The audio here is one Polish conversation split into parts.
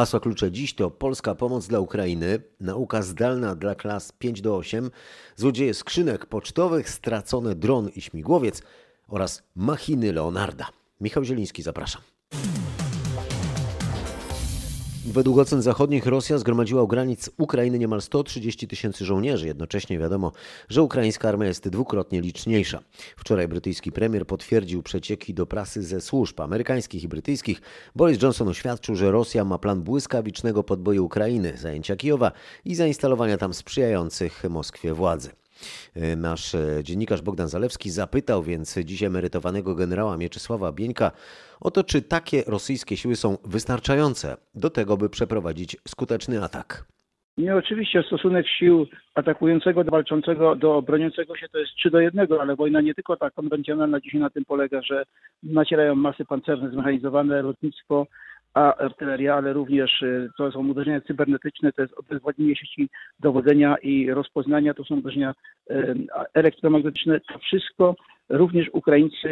Hasła klucze dziś to polska pomoc dla Ukrainy, nauka zdalna dla klas 5 do 8, złodzieje skrzynek pocztowych, stracony dron i śmigłowiec oraz machiny Leonarda. Michał Zieliński, zapraszam. Według ocen zachodnich Rosja zgromadziła u granic Ukrainy niemal 130 tysięcy żołnierzy. Jednocześnie wiadomo, że ukraińska armia jest dwukrotnie liczniejsza. Wczoraj brytyjski premier potwierdził przecieki do prasy ze służb amerykańskich i brytyjskich. Boris Johnson oświadczył, że Rosja ma plan błyskawicznego podboju Ukrainy, zajęcia Kijowa i zainstalowania tam sprzyjających Moskwie władzy. Nasz dziennikarz Bogdan Zalewski zapytał więc dziś emerytowanego generała Mieczysława Bieńka o to, czy takie rosyjskie siły są wystarczające do tego, by przeprowadzić skuteczny atak. Nie, oczywiście stosunek sił atakującego do walczącego, do broniącego się to jest 3 do 1, ale wojna nie tylko ta konwencjonalna dzisiaj na tym polega, że nacierają masy pancerne, zmechanizowane lotnictwo, a artyleria, ale również y, to są uderzenia cybernetyczne, to jest obezwładnienie sieci dowodzenia i rozpoznania, to są uderzenia y, elektromagnetyczne. To wszystko również Ukraińcy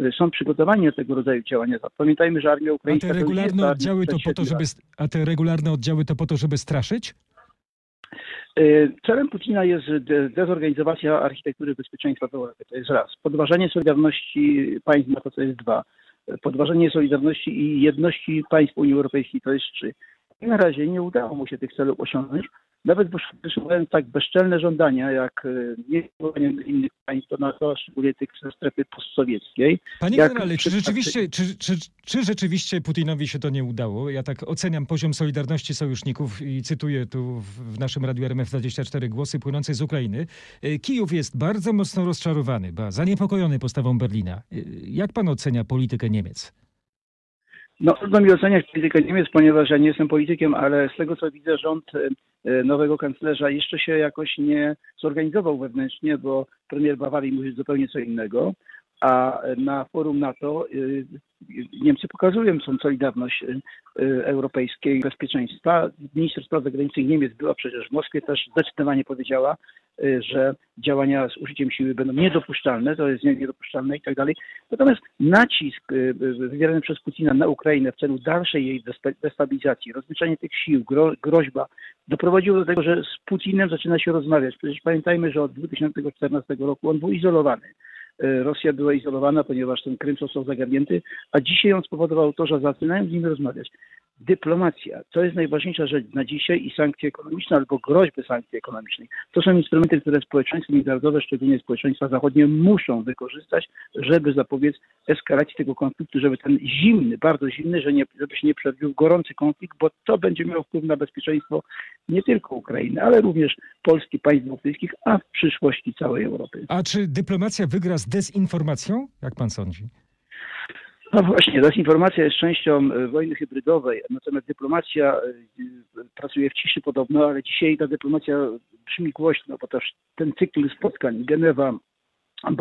y, są przygotowani do tego rodzaju działania. Pamiętajmy, że armia ukraińska... A te regularne oddziały to po to, żeby, a te regularne oddziały to po to, żeby straszyć? Celem Putina jest dezorganizacja architektury bezpieczeństwa w Europie. To jest raz. Podważanie solidarności państw na to, co jest dwa podważenie solidarności i jedności państw Unii Europejskiej to jest trzy. I na razie nie udało mu się tych celów osiągnąć, nawet wysuwając tak bezczelne żądania, jak e, nie innych państw, to na to szczególnie tych ze strefy postsowieckiej. Panie generale, czy rzeczywiście, czy, czy, czy rzeczywiście Putinowi się to nie udało? Ja tak oceniam poziom solidarności sojuszników i cytuję tu w naszym Radiu RMF24 głosy płynące z Ukrainy. E, Kijów jest bardzo mocno rozczarowany, ba, zaniepokojony postawą Berlina. E, jak pan ocenia politykę Niemiec? No, trudno mi oceniać politykę Niemiec, ponieważ ja nie jestem politykiem, ale z tego co widzę, rząd e, nowego kanclerza jeszcze się jakoś nie zorganizował wewnętrznie, bo premier Bawarii mówi zupełnie co innego, a na forum NATO y, Niemcy pokazują tą solidarność y, y, europejskiej bezpieczeństwa. Minister spraw zagranicznych Niemiec była przecież w Moskwie, też zdecydowanie powiedziała, y, że działania z użyciem siły będą niedopuszczalne, to jest niedopuszczalne i tak dalej. Natomiast nacisk wywierany przez Putina na Ukrainę w celu dalszej jej destabilizacji, rozliczanie tych sił, gro, groźba, doprowadziło do tego, że z Putinem zaczyna się rozmawiać. Przecież pamiętajmy, że od 2014 roku on był izolowany. E, Rosja była izolowana, ponieważ ten Krym został zagarnięty, a dzisiaj on spowodował to, że zaczynają z nim rozmawiać. Dyplomacja to jest najważniejsza rzecz na dzisiaj i sankcje ekonomiczne albo groźby sankcji ekonomicznych. To są instrumenty, które społeczeństwo międzynarodowe, szczególnie społeczeństwa zachodnie, muszą wykorzystać, żeby zapobiec eskalacji tego konfliktu, żeby ten zimny, bardzo zimny, żeby się nie przerobił gorący konflikt, bo to będzie miało wpływ na bezpieczeństwo nie tylko Ukrainy, ale również Polski, państw bałtyckich, a w przyszłości całej Europy. A czy dyplomacja wygra z dezinformacją? Jak pan sądzi? No właśnie, dezinformacja jest częścią e, wojny hybrydowej, natomiast dyplomacja e, pracuje w ciszy podobno, ale dzisiaj ta dyplomacja brzmi głośno, bo też ten cykl spotkań, Genewa,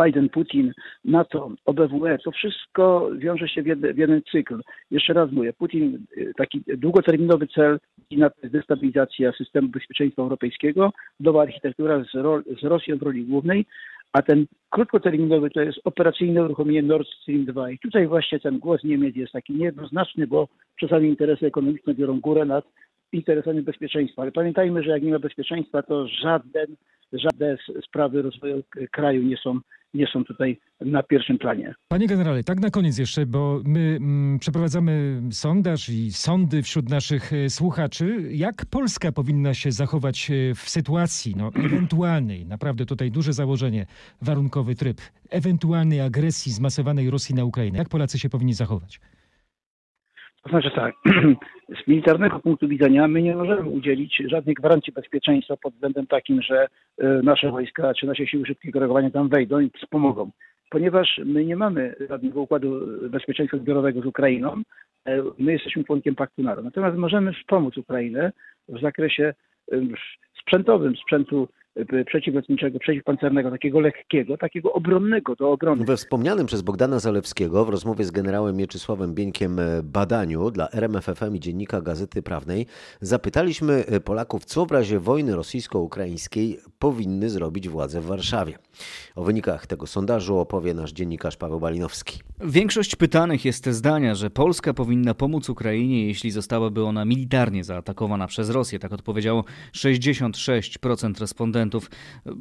Biden, Putin, NATO, OBWE, to wszystko wiąże się w, w jeden cykl. Jeszcze raz mówię, Putin, e, taki długoterminowy cel to jest destabilizacja systemu bezpieczeństwa europejskiego, nowa architektura z, ro, z Rosją w roli głównej, a ten krótkoterminowy to jest operacyjne uruchomienie Nord Stream 2. I tutaj właśnie ten głos Niemiec jest taki niejednoznaczny, bo czasami interesy ekonomiczne biorą górę nad interesami bezpieczeństwa. Ale pamiętajmy, że jak nie ma bezpieczeństwa, to żaden, żadne sprawy rozwoju kraju nie są nie są tutaj na pierwszym planie. Panie generale, tak na koniec jeszcze, bo my mm, przeprowadzamy sondaż i sądy wśród naszych e, słuchaczy. Jak Polska powinna się zachować e, w sytuacji no, ewentualnej, naprawdę tutaj duże założenie, warunkowy tryb, ewentualnej agresji zmasowanej Rosji na Ukrainę? Jak Polacy się powinni zachować? To znaczy tak, z militarnego punktu widzenia my nie możemy udzielić żadnej gwarancji bezpieczeństwa pod względem takim, że e, nasze wojska czy nasze siły szybkiego reagowania tam wejdą i wspomogą. Ponieważ my nie mamy żadnego układu bezpieczeństwa zbiorowego z Ukrainą, e, my jesteśmy członkiem Paktu NATO. Natomiast możemy wspomóc Ukrainę w zakresie sprzętowym, sprzętu przeciwlotniczego, przeciwpancernego, takiego lekkiego, takiego obronnego do obrony. We wspomnianym przez Bogdana Zalewskiego w rozmowie z generałem Mieczysławem Bieńkiem e, badaniu dla RMFFM i Dziennika Gazety Prawnej zapytaliśmy e, Polaków, co w razie wojny rosyjsko-ukraińskiej powinny zrobić władze w Warszawie. O wynikach tego sondażu opowie nasz dziennikarz Paweł Balinowski. Większość pytanych jest zdania, że Polska powinna pomóc Ukrainie, jeśli zostałaby ona militarnie zaatakowana przez Rosję. Tak odpowiedziało 66% respondentów.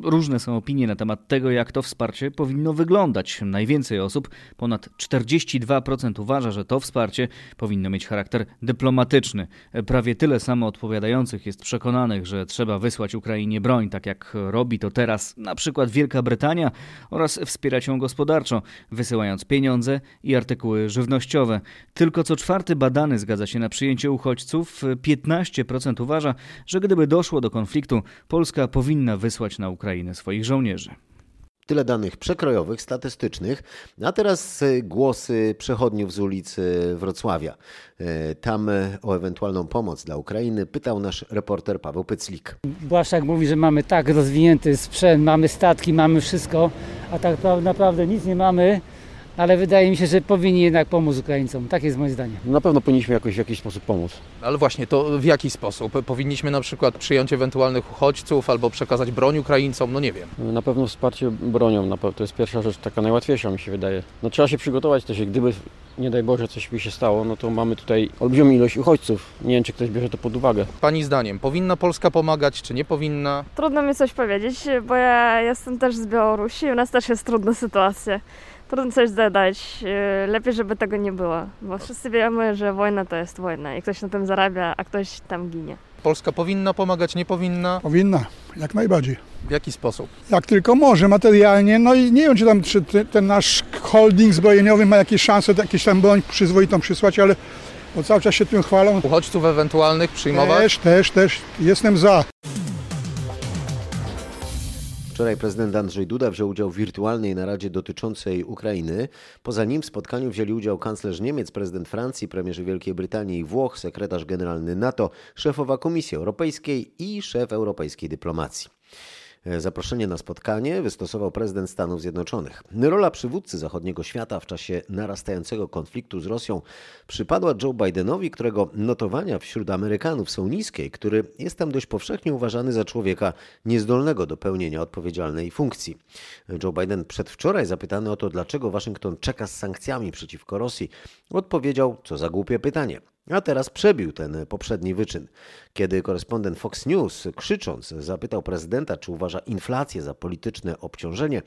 Różne są opinie na temat tego, jak to wsparcie powinno wyglądać. Najwięcej osób, ponad 42% uważa, że to wsparcie powinno mieć charakter dyplomatyczny. Prawie tyle samo odpowiadających jest przekonanych, że trzeba wysłać Ukrainie broń, tak jak robi to teraz na przykład Wielka Brytania oraz wspierać ją gospodarczo, wysyłając pieniądze i artykuły żywnościowe. Tylko co czwarty badany zgadza się na przyjęcie uchodźców. 15% uważa, że gdyby doszło do konfliktu, Polska powinna wysłać na Ukrainę swoich żołnierzy. Tyle danych przekrojowych, statystycznych. A teraz e, głosy przechodniów z ulicy Wrocławia. E, Tam e, o ewentualną pomoc dla Ukrainy pytał nasz reporter Paweł Pyclik. Błaszczak mówi, że mamy tak rozwinięty sprzęt, mamy statki, mamy wszystko, a tak pra- naprawdę nic nie mamy, ale wydaje mi się, że powinni jednak pomóc Ukraińcom. Tak jest moje zdanie. Na pewno powinniśmy jakoś w jakiś sposób pomóc. Ale właśnie, to w jaki sposób? Powinniśmy na przykład przyjąć ewentualnych uchodźców albo przekazać broń Ukraińcom? No nie wiem. Na pewno wsparcie bronią, na pewno to jest pierwsza rzecz, taka najłatwiejsza mi się wydaje. No trzeba się przygotować też, gdyby nie daj Boże coś by się stało, no to mamy tutaj olbrzymią ilość uchodźców. Nie wiem, czy ktoś bierze to pod uwagę. Pani zdaniem, powinna Polska pomagać, czy nie powinna? Trudno mi coś powiedzieć, bo ja jestem też z Białorusi i u nas też jest trudna sytuacja. Trudno coś zadać. Lepiej, żeby tego nie było, bo wszyscy wiemy, że wojna to jest wojna i ktoś na tym zarabia, a ktoś tam ginie. Polska powinna pomagać, nie powinna? Powinna, jak najbardziej. W jaki sposób? Jak tylko może, materialnie. No i nie wiem, czy tam czy te- ten nasz holding zbrojeniowy ma jakieś szanse, jakieś tam broń przyzwoitą przysłać, ale bo cały czas się tym chwalą. Uchodźców ewentualnych przyjmować? Też, też, też jestem za. Wczoraj prezydent Andrzej Duda wziął udział w wirtualnej naradzie dotyczącej Ukrainy. Poza nim w spotkaniu wzięli udział kanclerz Niemiec, prezydent Francji, premierzy Wielkiej Brytanii i Włoch, sekretarz generalny NATO, szefowa Komisji Europejskiej i szef europejskiej dyplomacji. Zaproszenie na spotkanie wystosował prezydent Stanów Zjednoczonych. Rola przywódcy zachodniego świata w czasie narastającego konfliktu z Rosją przypadła Joe Bidenowi, którego notowania wśród Amerykanów są niskie który jest tam dość powszechnie uważany za człowieka niezdolnego do pełnienia odpowiedzialnej funkcji. Joe Biden przedwczoraj zapytany o to, dlaczego Waszyngton czeka z sankcjami przeciwko Rosji, odpowiedział, co za głupie pytanie. A teraz przebił ten poprzedni wyczyn. Kiedy korespondent Fox News krzycząc zapytał prezydenta, czy uważa inflację za polityczne obciążenie,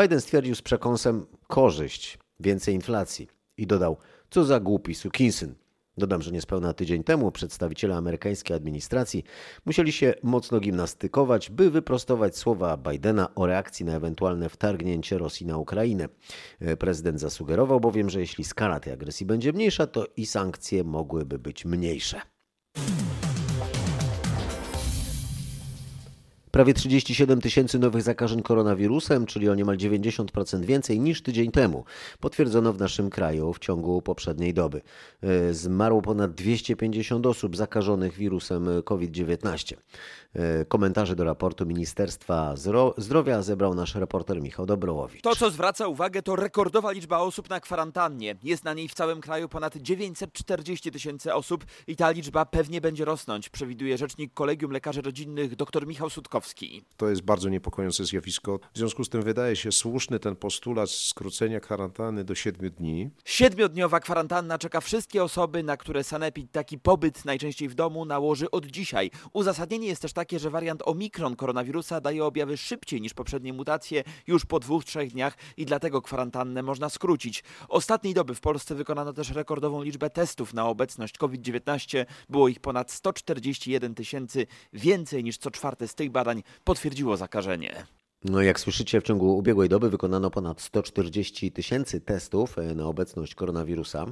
Biden stwierdził z przekąsem korzyść, więcej inflacji i dodał, co za głupi sukinsyn. Dodam, że niespełna tydzień temu przedstawiciele amerykańskiej administracji musieli się mocno gimnastykować, by wyprostować słowa Bidena o reakcji na ewentualne wtargnięcie Rosji na Ukrainę. Prezydent zasugerował bowiem, że jeśli skala tej agresji będzie mniejsza, to i sankcje mogłyby być mniejsze. Prawie 37 tysięcy nowych zakażeń koronawirusem, czyli o niemal 90% więcej niż tydzień temu, potwierdzono w naszym kraju w ciągu poprzedniej doby. E, Zmarło ponad 250 osób zakażonych wirusem COVID-19. E, Komentarze do raportu Ministerstwa Zdrowia zebrał nasz reporter Michał Dobrołowicz. To, co zwraca uwagę, to rekordowa liczba osób na kwarantannie. Jest na niej w całym kraju ponad 940 tysięcy osób i ta liczba pewnie będzie rosnąć, przewiduje rzecznik Kolegium Lekarzy Rodzinnych dr Michał To jest bardzo niepokojące zjawisko. W związku z tym wydaje się słuszny ten postulat skrócenia kwarantanny do 7 dni. Siedmiodniowa kwarantanna czeka wszystkie osoby, na które Sanepid taki pobyt najczęściej w domu nałoży od dzisiaj. Uzasadnienie jest też takie, że wariant Omikron koronawirusa daje objawy szybciej niż poprzednie mutacje już po dwóch, trzech dniach i dlatego kwarantannę można skrócić. Ostatniej doby w Polsce wykonano też rekordową liczbę testów na obecność COVID-19. Było ich ponad 141 tysięcy, więcej niż co czwarte z tych badań potwierdziło zakażenie. No, jak słyszycie, w ciągu ubiegłej doby wykonano ponad 140 tysięcy testów e, na obecność koronawirusa.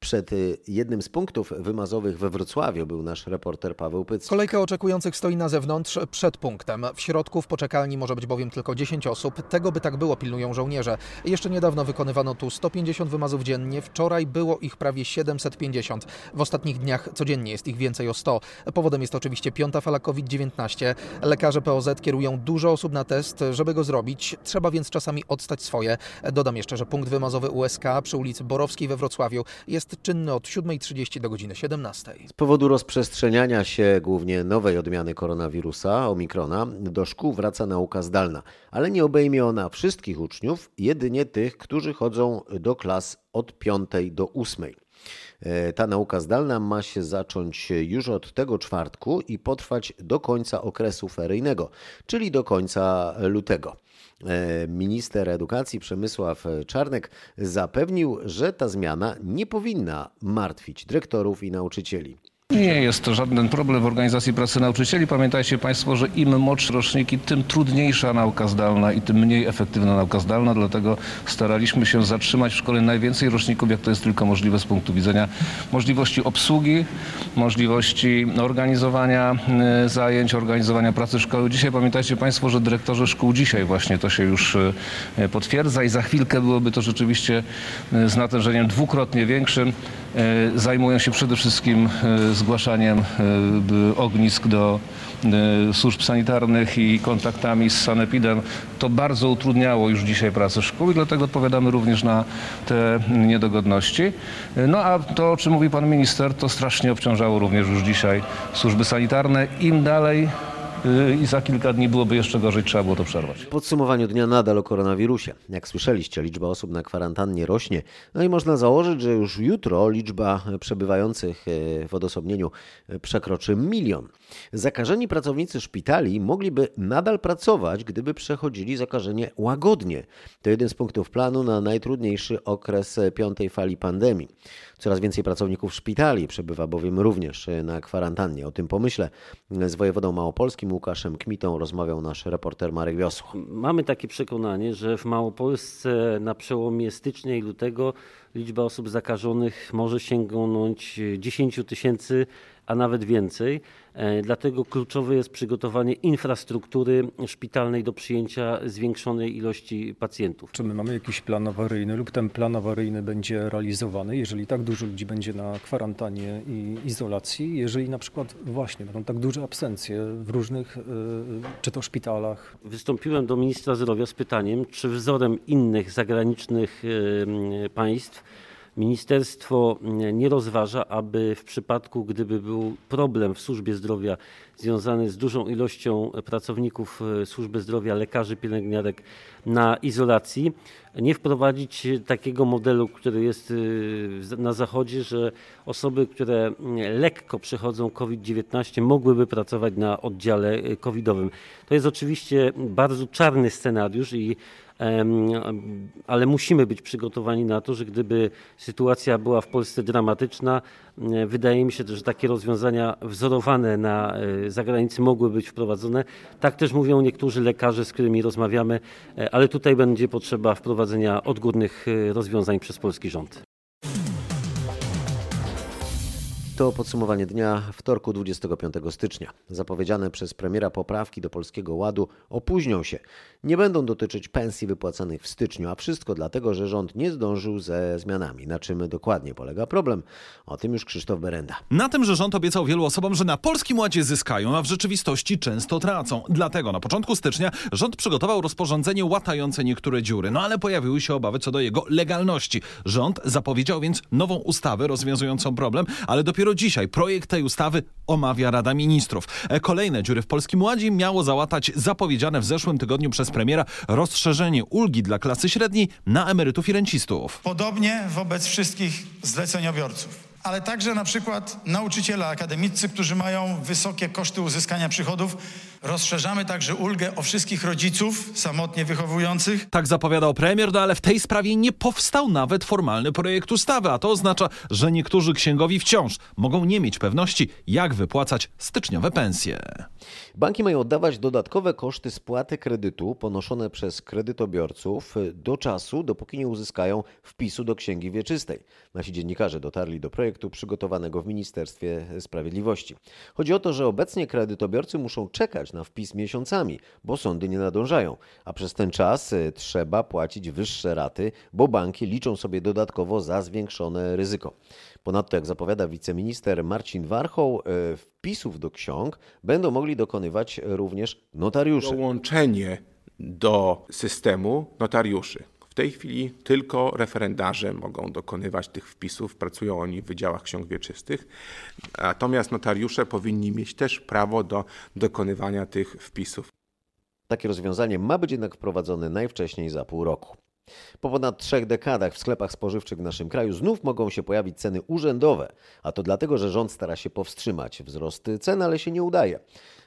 Przed y, jednym z punktów wymazowych we Wrocławiu był nasz reporter Paweł Pyc. Kolejka oczekujących stoi na zewnątrz przed punktem. W środku w poczekalni może być bowiem tylko 10 osób. Tego by tak było pilnują żołnierze. Jeszcze niedawno wykonywano tu 150 wymazów dziennie. Wczoraj było ich prawie 750. W ostatnich dniach codziennie jest ich więcej o 100. Powodem jest oczywiście piąta fala COVID-19. Lekarze POZ kierują dużo osób na test, żeby go zrobić. Trzeba więc czasami odstać swoje. Dodam jeszcze, że punkt wymazowy USK przy ulicy Borowskiej we Wrocławiu jest czynny od 7.30 do godziny 17. Z powodu rozprzestrzeniania się głównie nowej odmiany koronawirusa, omikrona, do szkół wraca nauka zdalna, ale nie obejmie ona wszystkich uczniów, jedynie tych, którzy chodzą do klas od 5 do 8. E, Ta nauka zdalna ma się zacząć już od tego czwartku i potrwać do końca okresu feryjnego, czyli do końca lutego. E, Minister edukacji Przemysław Czarnek zapewnił, że ta zmiana nie powinna martwić dyrektorów i nauczycieli. Nie jest to żaden problem w organizacji pracy nauczycieli. Pamiętajcie Państwo, że im młodsze roczniki, tym trudniejsza nauka zdalna i tym mniej efektywna nauka zdalna. Dlatego staraliśmy się zatrzymać w szkole najwięcej roczników, jak to jest tylko możliwe z punktu widzenia możliwości obsługi, możliwości organizowania e, zajęć, organizowania pracy szkoły. Dzisiaj pamiętajcie Państwo, że dyrektorzy szkół dzisiaj właśnie to się już e, potwierdza i za chwilkę byłoby to rzeczywiście e, z natężeniem dwukrotnie większym. Zajmują się przede wszystkim zgłaszaniem e, ognisk do e, służb sanitarnych i kontaktami z sanepidem. To bardzo utrudniało już dzisiaj pracę szkół i dlatego odpowiadamy również na te niedogodności. E, No a to, o czym mówi pan minister, to strasznie obciążało również już dzisiaj służby sanitarne. Im dalej i za kilka dni byłoby jeszcze gorzej, trzeba było to przerwać. W podsumowaniu dnia nadal o koronawirusie. Jak słyszeliście, liczba osób na kwarantannie rośnie, no i można założyć, że już jutro liczba przebywających e, w odosobnieniu e, przekroczy milion. Zakażeni pracownicy szpitali mogliby nadal pracować, gdyby przechodzili zakażenie łagodnie. To jeden z punktów planu na najtrudniejszy okres piątej fali pandemii. Coraz więcej pracowników szpitali przebywa bowiem również e, na kwarantannie. O tym pomyśle z wojewodą małopolskim Łukaszem Kmitą rozmawiał nasz reporter Marek Wiosło. Mamy takie przekonanie, że w Małopolsce na przełomie stycznia i lutego liczba osób zakażonych może sięgnąć 10 tysięcy, a nawet więcej. E, Dlatego kluczowe jest przygotowanie infrastruktury szpitalnej do przyjęcia zwiększonej ilości pacjentów. Czy my mamy jakiś plan awaryjny lub ten plan awaryjny będzie realizowany, jeżeli tak dużo ludzi będzie na kwarantannie i izolacji, jeżeli na przykład właśnie będą tak duże absencje w różnych, y, czy to szpitalach, Wystąpiłem do ministra zdrowia z pytaniem, czy wzorem innych zagranicznych e, państw ministerstwo nie rozważa, aby w przypadku, gdyby był problem w służbie zdrowia związany z dużą ilością pracowników e, służby zdrowia, lekarzy, pielęgniarek na izolacji, nie wprowadzić takiego modelu, który jest e, na zachodzie, że osoby, które lekko przechodzą COVID-19 mogłyby pracować na oddziale e, covidowym. To jest oczywiście bardzo czarny scenariusz i ale musimy być przygotowani na to, że gdyby sytuacja była w Polsce dramatyczna, e, wydaje mi się, że takie rozwiązania wzorowane na e, zagranicy mogły być wprowadzone. Tak też mówią niektórzy lekarze, z którymi rozmawiamy, e, ale tutaj będzie potrzeba wprowadzenia odgórnych rozwiązań przez polski rząd. To podsumowanie dnia wtorku 25 stycznia. Zapowiedziane przez premiera poprawki do Polskiego Ładu opóźnią się. Nie będą dotyczyć pensji wypłacanych w styczniu, a wszystko dlatego, że rząd nie zdążył ze zmianami. Na czym dokładnie polega problem? O tym już Krzysztof Berenda. Na tym, że rząd obiecał wielu osobom, że na Polskim Ładzie zyskają, a w rzeczywistości często tracą. Dlatego na początku stycznia rząd przygotował rozporządzenie łatające niektóre dziury, no ale pojawiły się obawy co do jego legalności. Rząd zapowiedział więc nową ustawę rozwiązującą problem, ale dopiero dzisiaj projekt tej ustawy omawia Rada Ministrów. E, Kolejne dziury w Polskim Ładzie miało załatać zapowiedziane w zeszłym tygodniu przez premiera rozszerzenie ulgi dla klasy średniej na emerytów i rencistów. Podobnie wobec wszystkich zleceniobiorców. Ale także na przykład nauczyciele akademiccy, którzy mają wysokie koszty uzyskania przychodów. Rozszerzamy także ulgę o wszystkich rodziców samotnie wychowujących. Tak zapowiadał premier, no ale w tej sprawie nie powstał nawet formalny projekt ustawy, a to oznacza, że niektórzy księgowi wciąż mogą nie mieć pewności, jak wypłacać styczniowe pensje. Banki mają oddawać dodatkowe koszty spłaty kredytu ponoszone przez kredytobiorców do czasu, dopóki nie uzyskają wpisu do księgi wieczystej. Nasi dziennikarze dotarli do projektu przygotowanego w Ministerstwie Sprawiedliwości. Chodzi o to, że obecnie kredytobiorcy muszą czekać na wpis miesiącami, bo sądy nie nadążają, a przez ten czas y, trzeba płacić wyższe raty, bo banki liczą sobie dodatkowo za zwiększone ryzyko. Ponadto, jak zapowiada wiceminister Marcin Warchoł, y, wpisów do ksiąg będą mogli dokonywać również notariusze. Dołączenie do systemu notariuszy. Tej chwili tylko referendarze mogą dokonywać tych wpisów, pracują oni w wydziałach ksiąg wieczystych, natomiast notariusze powinni mieć też prawo do dokonywania tych wpisów. Takie rozwiązanie ma być jednak wprowadzone najwcześniej za pół roku. Po ponad trzech dekadach w sklepach spożywczych w naszym kraju znów mogą się pojawić ceny urzędowe, a to dlatego, że rząd stara się powstrzymać wzrost cen, ale się nie udaje.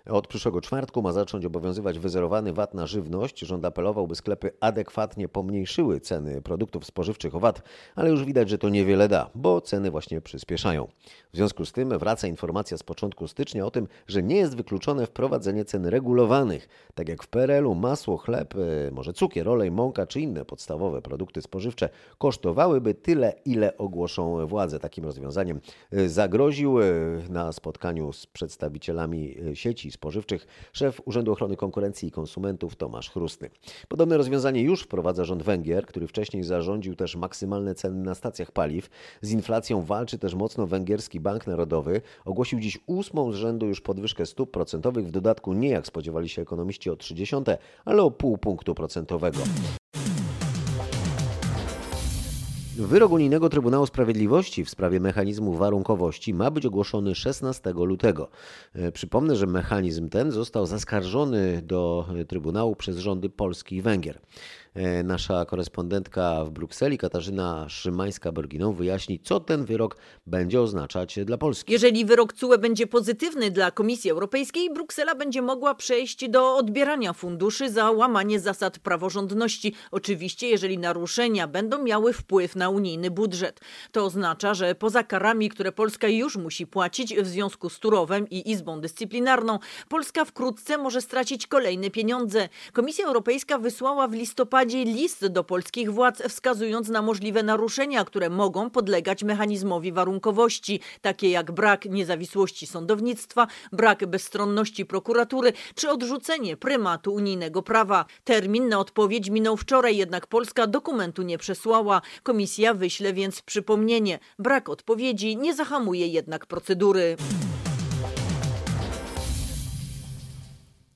Od przyszłego czwartku ma zacząć obowiązywać wyzerowany VAT na żywność. Rząd apelował, by sklepy adekwatnie pomniejszyły ceny produktów spożywczych o VAT, ale już widać, że to niewiele da, bo ceny właśnie przyspieszają. W związku z tym wraca informacja z początku stycznia o tym, że nie jest wykluczone wprowadzenie cen regulowanych, tak jak w PRL-u masło, chleb, e, może cukier, olej, mąka czy inne podstawowe produkty spożywcze kosztowałyby tyle, ile ogłoszą władze. Takim rozwiązaniem e, zagroził e, na spotkaniu z przedstawicielami sieci spożywczych szef Urzędu Ochrony Konkurencji i Konsumentów Tomasz Chrusty. Podobne rozwiązanie już wprowadza rząd Węgier, który wcześniej zarządził też maksymalne ceny na stacjach paliw. Z inflacją walczy też mocno węgierski Bank Narodowy. Ogłosił dziś ósmą z rzędu już podwyżkę stóp procentowych, w dodatku nie jak spodziewali się ekonomiści o 30, ale o pół punktu procentowego. Wyrok Unijnego Trybunału Sprawiedliwości w sprawie mechanizmu warunkowości ma być ogłoszony 16 lutego. E, Przypomnę, że mechanizm ten został zaskarżony do Trybunału przez rządy Polski i Węgier. E, Nasza korespondentka w Brukseli, Katarzyna Szymańska-Borginą, wyjaśni, co ten wyrok będzie oznaczać dla Polski. Jeżeli wyrok CUE będzie pozytywny dla Komisji Europejskiej, Bruksela będzie mogła przejść do odbierania funduszy za łamanie zasad praworządności. Oczywiście, jeżeli naruszenia będą miały wpływ na unijny budżet. To oznacza, że poza karami, które Polska już musi płacić w związku z Turowem i Izbą Dyscyplinarną, Polska wkrótce może stracić kolejne pieniądze. Komisja Europejska wysłała w listopadzie list do polskich władz, wskazując na możliwe naruszenia, które mogą podlegać mechanizmowi warunkowości, takie jak brak niezawisłości sądownictwa, brak bezstronności prokuratury czy odrzucenie prymatu unijnego prawa. Termin na odpowiedź minął wczoraj, jednak Polska dokumentu nie przesłała. Komisja wyśle więc przypomnienie. Brak odpowiedzi nie zahamuje jednak procedury.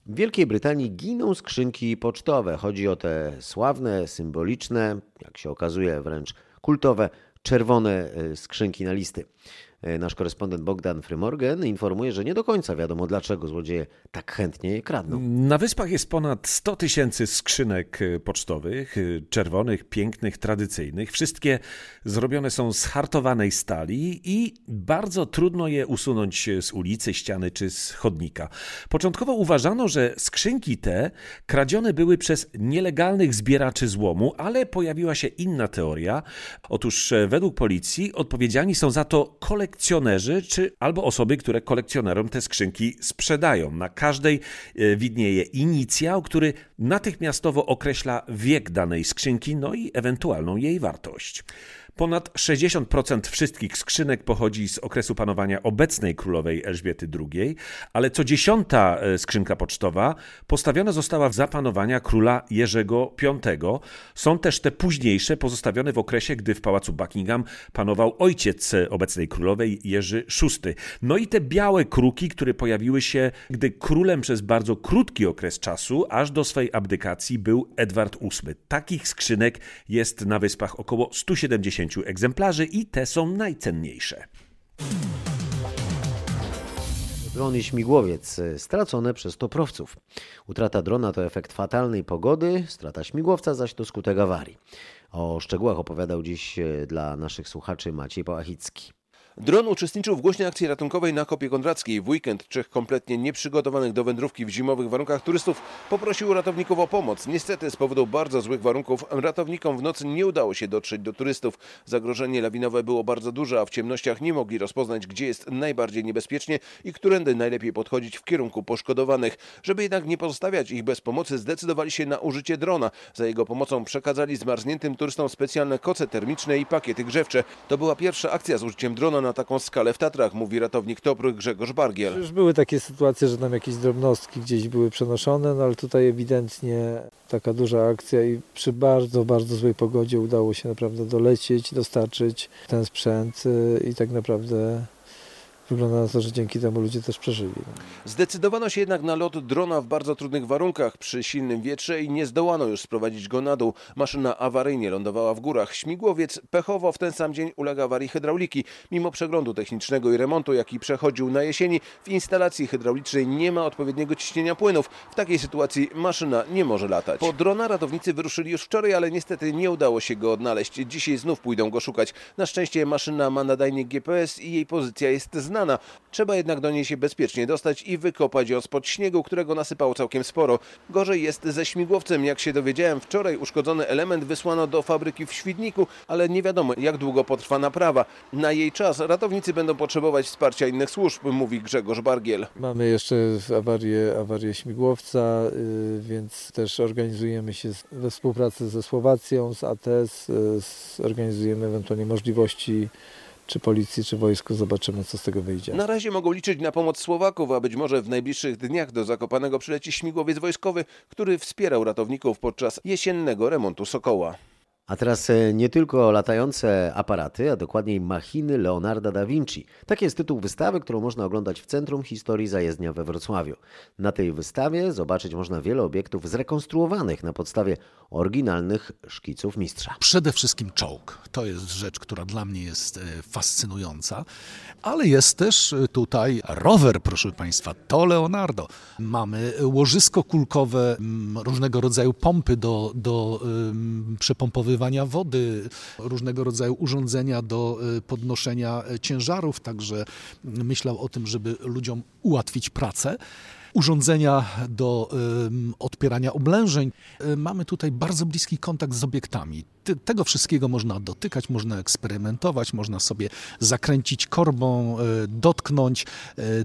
W Wielkiej Brytanii giną skrzynki pocztowe. Chodzi o te sławne, symboliczne, jak się okazuje wręcz kultowe, czerwone e, skrzynki na listy. E, Nasz korespondent Bogdan Frymorgan informuje, że nie do końca wiadomo, dlaczego złodzieje tak chętnie je kradną. Na wyspach jest ponad 100 tysięcy skrzynek y, pocztowych, y, czerwonych, pięknych, tradycyjnych. Wszystkie zrobione są z hartowanej stali i bardzo trudno je usunąć z ulicy, ściany czy z chodnika. Początkowo uważano, że skrzynki te kradzione były przez nielegalnych zbieraczy złomu, ale pojawiła się inna teoria. Otóż e, według policji odpowiedzialni są za to kolekcjonerzy czy albo osoby, które kolekcjonerom te skrzynki sprzedają. Na każdej e, widnieje inicjał, który natychmiastowo określa wiek danej skrzynki, no i ewentualną jej wartość. Ponad 60% wszystkich skrzynek pochodzi z okresu panowania obecnej królowej Elżbiety II, ale co dziesiąta e, skrzynka pocztowa postawiona została za panowania króla Jerzego V. Są też te późniejsze, pozostawione w okresie, gdy w pałacu Buckingham panował ojciec obecnej królowej Jerzy VI. No i te białe kruki, które pojawiły się, gdy królem przez bardzo krótki okres czasu, aż do swej abdykacji, był Edward VIII. Takich skrzynek jest na wyspach około 170 egzemplarzy i te są najcenniejsze. Dron i śmigłowiec y, stracone przez toprowców. Utrata drona to efekt fatalnej pogody, strata śmigłowca zaś to skutek awarii. O szczegółach opowiadał dziś y, dla naszych słuchaczy Maciej Pałachicki. Dron uczestniczył w głośnej akcji ratunkowej na Kopie Kondrackiej. W weekend trzech kompletnie nieprzygotowanych do wędrówki w zimowych warunkach turystów poprosił ratowników o pomoc. Niestety z powodu bardzo złych warunków ratownikom w nocy nie udało się dotrzeć do turystów. Zagrożenie lawinowe było bardzo duże, a w ciemnościach nie mogli rozpoznać, gdzie jest najbardziej niebezpiecznie i którędy najlepiej podchodzić w kierunku poszkodowanych. Żeby jednak nie pozostawiać ich bez pomocy, zdecydowali się na użycie drona. Za jego pomocą przekazali zmarzniętym turystom specjalne koce termiczne i pakiety grzewcze. To była pierwsza akcja z użyciem drona na taką skalę w Tatrach, mówi ratownik Topry Grzegorz Bargiel. Już były takie sytuacje, że tam jakieś drobnostki gdzieś były przenoszone, no ale tutaj ewidentnie taka duża akcja i przy bardzo, bardzo złej pogodzie udało się naprawdę dolecieć, dostarczyć ten sprzęt y, i tak naprawdę wygląda na to, że dzięki temu ludzie też przeżyli. Zdecydowano się jednak na lot drona w bardzo trudnych warunkach przy silnym wietrze i nie zdołano już sprowadzić go na dół. Maszyna awaryjnie lądowała w górach. Śmigłowiec pechowo w ten sam dzień ulega awarii hydrauliki. Mimo przeglądu technicznego i remontu, jaki przechodził na jesieni, w instalacji hydraulicznej nie ma odpowiedniego ciśnienia płynów. W takiej sytuacji maszyna nie może latać. Po drona ratownicy wyruszyli już wczoraj, ale niestety nie udało się go odnaleźć. Dzisiaj znów pójdą go szukać. Na szczęście maszyna ma nadajnik GPS i jej pozycja jest znana. Trzeba jednak do niej się bezpiecznie dostać i wykopać ją spod śniegu, którego nasypało całkiem sporo. Gorzej jest ze śmigłowcem. Jak się dowiedziałem, wczoraj uszkodzony element wysłano do fabryki w Świdniku, ale nie wiadomo jak długo potrwa naprawa. Na jej czas ratownicy będą potrzebować wsparcia innych służb, mówi Grzegorz Bargiel. Mamy jeszcze awarię, awarię śmigłowca, y, więc też organizujemy się we współpracy ze Słowacją, z ATS, y, organizujemy ewentualnie możliwości czy policji, czy wojsku. Zobaczymy, co z tego wyjdzie. Na razie mogą liczyć na pomoc Słowaków, a być może w najbliższych dniach do Zakopanego przyleci śmigłowiec wojskowy, który wspierał ratowników podczas jesiennego remontu Sokoła. A teraz e, nie tylko latające aparaty, a dokładniej machiny Leonarda da Vinci. Taki jest tytuł wystawy, którą można oglądać w Centrum Historii Zajezdnia we Wrocławiu. Na tej wystawie zobaczyć można wiele obiektów zrekonstruowanych na podstawie oryginalnych szkiców mistrza. Przede wszystkim czołg. To jest rzecz, która dla mnie jest e, fascynująca, ale jest też e, tutaj rower, proszę Państwa, to Leonardo. Mamy łożysko kulkowe, różnego rodzaju pompy do, do em, przepompowywania wody, różnego rodzaju urządzenia do e, podnoszenia e, ciężarów, także myślał o tym, żeby ludziom ułatwić pracę urządzenia do odpierania oblężeń. E, Mamy tutaj bardzo bliski kontakt z obiektami. Tego wszystkiego można dotykać, można eksperymentować, można sobie zakręcić korbą, e, dotknąć.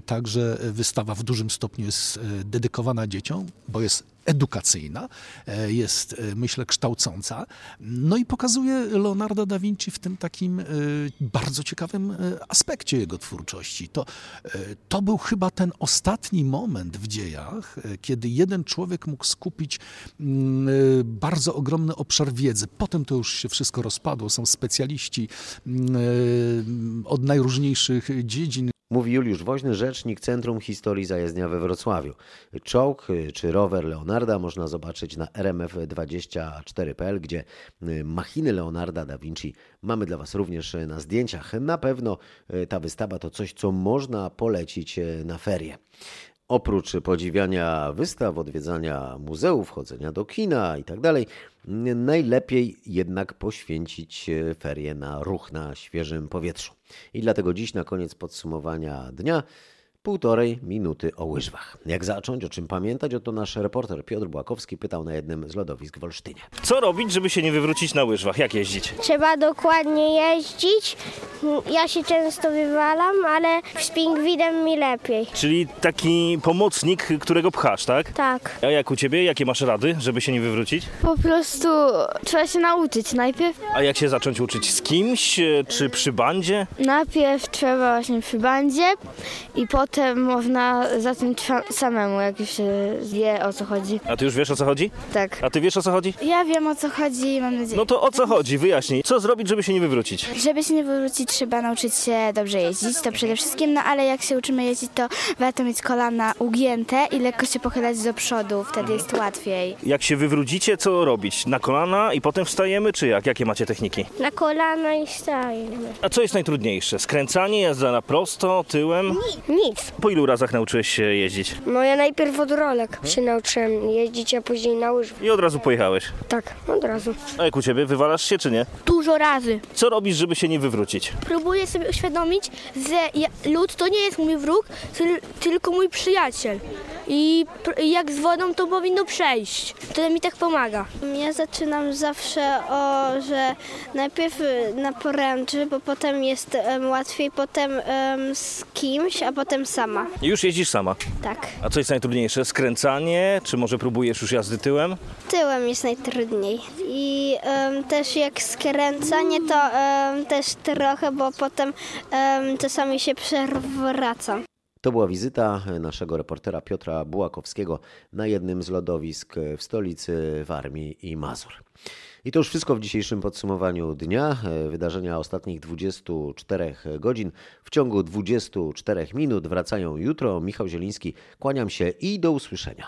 Także wystawa w dużym stopniu jest dedykowana dzieciom, bo jest edukacyjna, e, jest e, myślę kształcąca. No i pokazuje Leonardo da Vinci w tym takim e, bardzo ciekawym aspekcie jego twórczości. To, to był chyba ten ostatni moment w dziejach, kiedy jeden człowiek mógł skupić mm, bardzo ogromny obszar wiedzy. Potem to już się wszystko rozpadło. Są specjaliści mm, od najróżniejszych dziedzin. Mówi Juliusz Woźny, rzecznik Centrum Historii Zajezdnia we Wrocławiu. Czołg y, czy rower Leonarda można zobaczyć na rmf24.pl, gdzie y, machiny Leonarda da Vinci mamy dla Was również y, na zdjęciach. Na pewno ta wystawa to coś, co można polecić na ferie. Oprócz podziwiania wystaw, odwiedzania muzeów, chodzenia do kina i tak najlepiej jednak poświęcić e, ferie na ruch na świeżym powietrzu. I dlatego dziś na koniec podsumowania dnia półtorej minuty o łyżwach. Jak zacząć, o czym pamiętać, oto nasz reporter Piotr Błakowski pytał na jednym z lodowisk w Olsztynie. Co robić, żeby się nie wywrócić na łyżwach? Jak jeździć? Trzeba dokładnie jeździć. Ja się często wywalam, ale z pingwinem mi lepiej. Czyli taki pomocnik, którego pchasz, tak? Tak. A jak u ciebie? Jakie masz rady, żeby się nie wywrócić? Po prostu trzeba się nauczyć najpierw. A jak się zacząć uczyć? Z kimś? e, Czy przy bandzie? Najpierw trzeba właśnie przy bandzie i potem można zacząć samemu, jak już się wie o co chodzi. A ty już wiesz o co chodzi? Tak. A ty wiesz o co chodzi? Ja wiem o co chodzi, mam nadzieję. No to o co chodzi? Wyjaśnij. Co zrobić, żeby się nie wywrócić? Żeby się nie wywrócić, trzeba nauczyć się dobrze jeździć, to przede wszystkim, no ale jak się uczymy jeździć, to warto mieć kolana ugięte i lekko się pochylać do przodu, wtedy jest łatwiej. Jak się wywrócicie, co robić? Na kolana i potem wstajemy, czy jak? Jakie macie techniki? Na kolana i stajemy. A co jest najtrudniejsze? Skręcanie, jazda na prosto, tyłem? Nic, nic. Po ilu razach nauczyłeś się jeździć? No ja najpierw od rolek się nauczyłem jeździć, a później na łyżwach. I od razu pojechałeś. Tak, od razu. A jak u ciebie, wywalasz się czy nie? Dużo razy. Co robisz, żeby się nie wywrócić? Próbuję sobie uświadomić, że ja- lód to nie jest mój wróg, tyl- tylko mój przyjaciel. I pr- jak z wodą to powinno przejść. To mi tak pomaga. Ja zaczynam zawsze o, że najpierw y, na poręczy, bo potem jest em, łatwiej, potem em, z kimś, a potem sama. Już jeździsz sama. Tak. A co jest najtrudniejsze? Skręcanie? Czy może próbujesz już jazdy tyłem? Tyłem jest najtrudniej. I em, też jak skręcanie, to em, też trochę, bo potem em, czasami się przewracam. To była wizyta naszego reportera Piotra Bułakowskiego na jednym z lodowisk w stolicy Warmii i Mazur. I to już wszystko w dzisiejszym podsumowaniu dnia. Wydarzenia ostatnich 24 godzin w ciągu 24 minut wracają jutro. Michał Zieliński, kłaniam się i do usłyszenia.